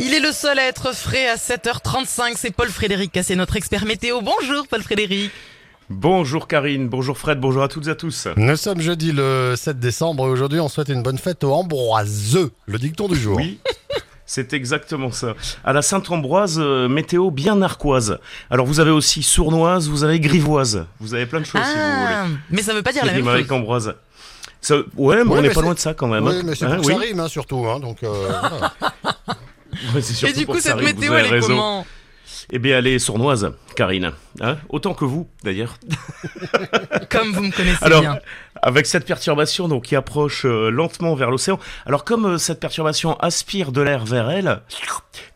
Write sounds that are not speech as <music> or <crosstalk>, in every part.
Il est le seul à être frais à 7h35. C'est Paul Frédéric c'est notre expert météo. Bonjour Paul Frédéric. Bonjour Karine, bonjour Fred, bonjour à toutes et à tous. Nous sommes jeudi le 7 décembre et aujourd'hui on souhaite une bonne fête aux Ambroiseux, le dicton du jour. Oui. C'est exactement ça. À la Sainte-Ambroise, euh, météo bien narquoise. Alors vous avez aussi sournoise, vous avez grivoise. Vous avez plein de choses si vous Ah, voulez. mais ça veut pas dire la même rime avec chose. Ambroise. Ça- ouais, mais on n'est mais pas c'est- loin de ça quand même. Oui, hein. mais c'est Hein, pour que ça rime hein, surtout, hein, donc euh, voilà. <laughs> <laughs> Ouais, Et du coup, cette météo, elle est comment Eh bien, elle est sournoise, Karine. Hein Autant que vous, d'ailleurs. <laughs> Comme vous me connaissez Alors, bien. avec cette perturbation donc qui approche euh, lentement vers l'océan. Alors comme euh, cette perturbation aspire de l'air vers elle,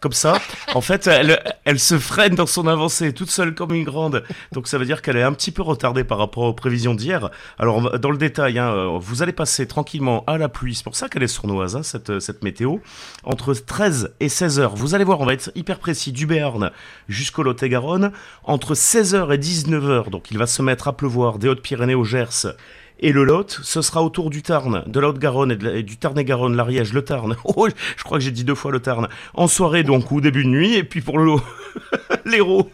comme ça, en fait, elle, elle se freine dans son avancée toute seule comme une grande. Donc ça veut dire qu'elle est un petit peu retardée par rapport aux prévisions d'hier. Alors dans le détail, hein, vous allez passer tranquillement à la pluie. C'est pour ça qu'elle est sournoise hein, cette cette météo. Entre 13 et 16 heures, vous allez voir, on va être hyper précis du Béarn jusqu'au Lot-et-Garonne. Entre 16h et 19h, donc il va se mettre à pleuvoir des Hautes-Pyrénées au Gers et le Lot, ce sera autour du Tarn, de la Haute-Garonne et, du Tarn-et-Garonne, l'Ariège, le Tarn. <laughs> Oh, je crois que j'ai dit deux fois le Tarn. En soirée donc, ou début de nuit, et puis pour le <laughs> l'Hérault,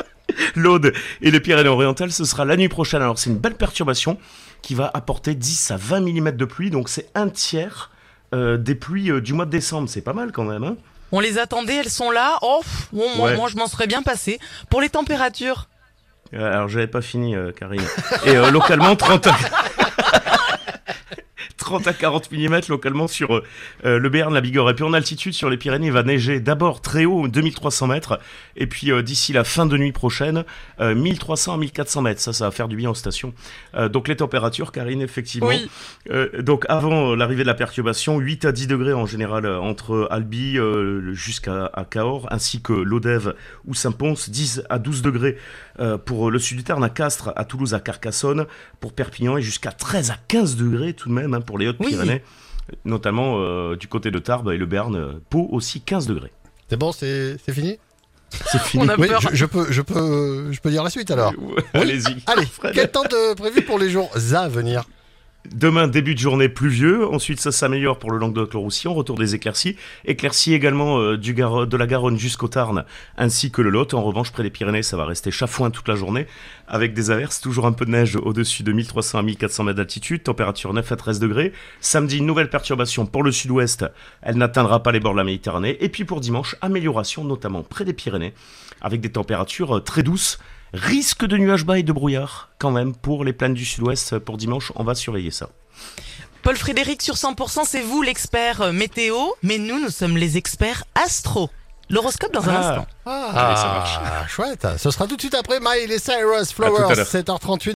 <laughs> l'Aude et les Pyrénées-Orientales, ce sera la nuit prochaine. Alors c'est une belle perturbation qui va apporter 10 à 20 mm de pluie, donc c'est un tiers euh, des pluies euh, du mois de décembre. C'est pas mal quand même, hein On les attendait, elles sont là. Oh, bon, moi, Ouais. moi, je m'en serais bien passé. Pour les températures, Euh, Alors, j'avais pas fini, euh, Karine. Et localement, 30 à... 30 à 40 mm localement sur euh, euh, le Béarn, la Bigorre. Et puis en altitude, sur les Pyrénées, il va neiger d'abord très haut, 2300 mètres. Et puis euh, d'ici la fin de nuit prochaine, euh, 1300 à 1400 mètres. Ça, ça va faire du bien aux stations. Euh, donc les températures, Karine, effectivement. oui. Donc avant l'arrivée de la perturbation, 8 à 10 degrés en général entre Albi jusqu'à Cahors, ainsi que Lodève ou Saint-Pons, 10 à 12 degrés pour le sud du Tarn, à Castres, à Toulouse, à Carcassonne, pour Perpignan, et jusqu'à 13 à 15 degrés tout de même hein, pour les Hautes-Pyrénées, notamment euh, du côté de Tarbes et le Béarn, euh, Pau aussi 15 degrés. C'est bon, c'est c'est fini? C'est fini. On a Oui, peur. je, je peux, je, peux, je peux dire la suite alors. Ouais, Allez-y. Allez, quel temps de prévu pour les jours à venir? Demain, début de journée pluvieux. Ensuite, ça s'améliore pour le Languedoc-le-Roussillon. Retour des éclaircies. Éclaircies également euh, de la Garonne jusqu'au Tarn, ainsi que le Lot. En revanche, près des Pyrénées, ça va rester chafouin toute la journée, avec des averses. Toujours un peu de neige au-dessus de 1300 à 1400 mètres d'altitude. Température 9 à 13 degrés. Samedi, nouvelle perturbation pour le sud-ouest. Elle n'atteindra pas les bords de la Méditerranée. Et puis pour dimanche, amélioration, notamment près des Pyrénées, avec des températures euh, très douces. Risque de nuages bas et de brouillard, quand même, pour les plaines du sud-ouest pour dimanche. On va surveiller ça. Paul Frédéric sur 100%, c'est vous l'expert euh, météo, mais nous, nous sommes les experts astro. L'horoscope dans un Ah. instant. Ah, Allez, ça marche. chouette. Ce sera tout de suite après Miley Cyrus Flowers, l'heure. 7h38.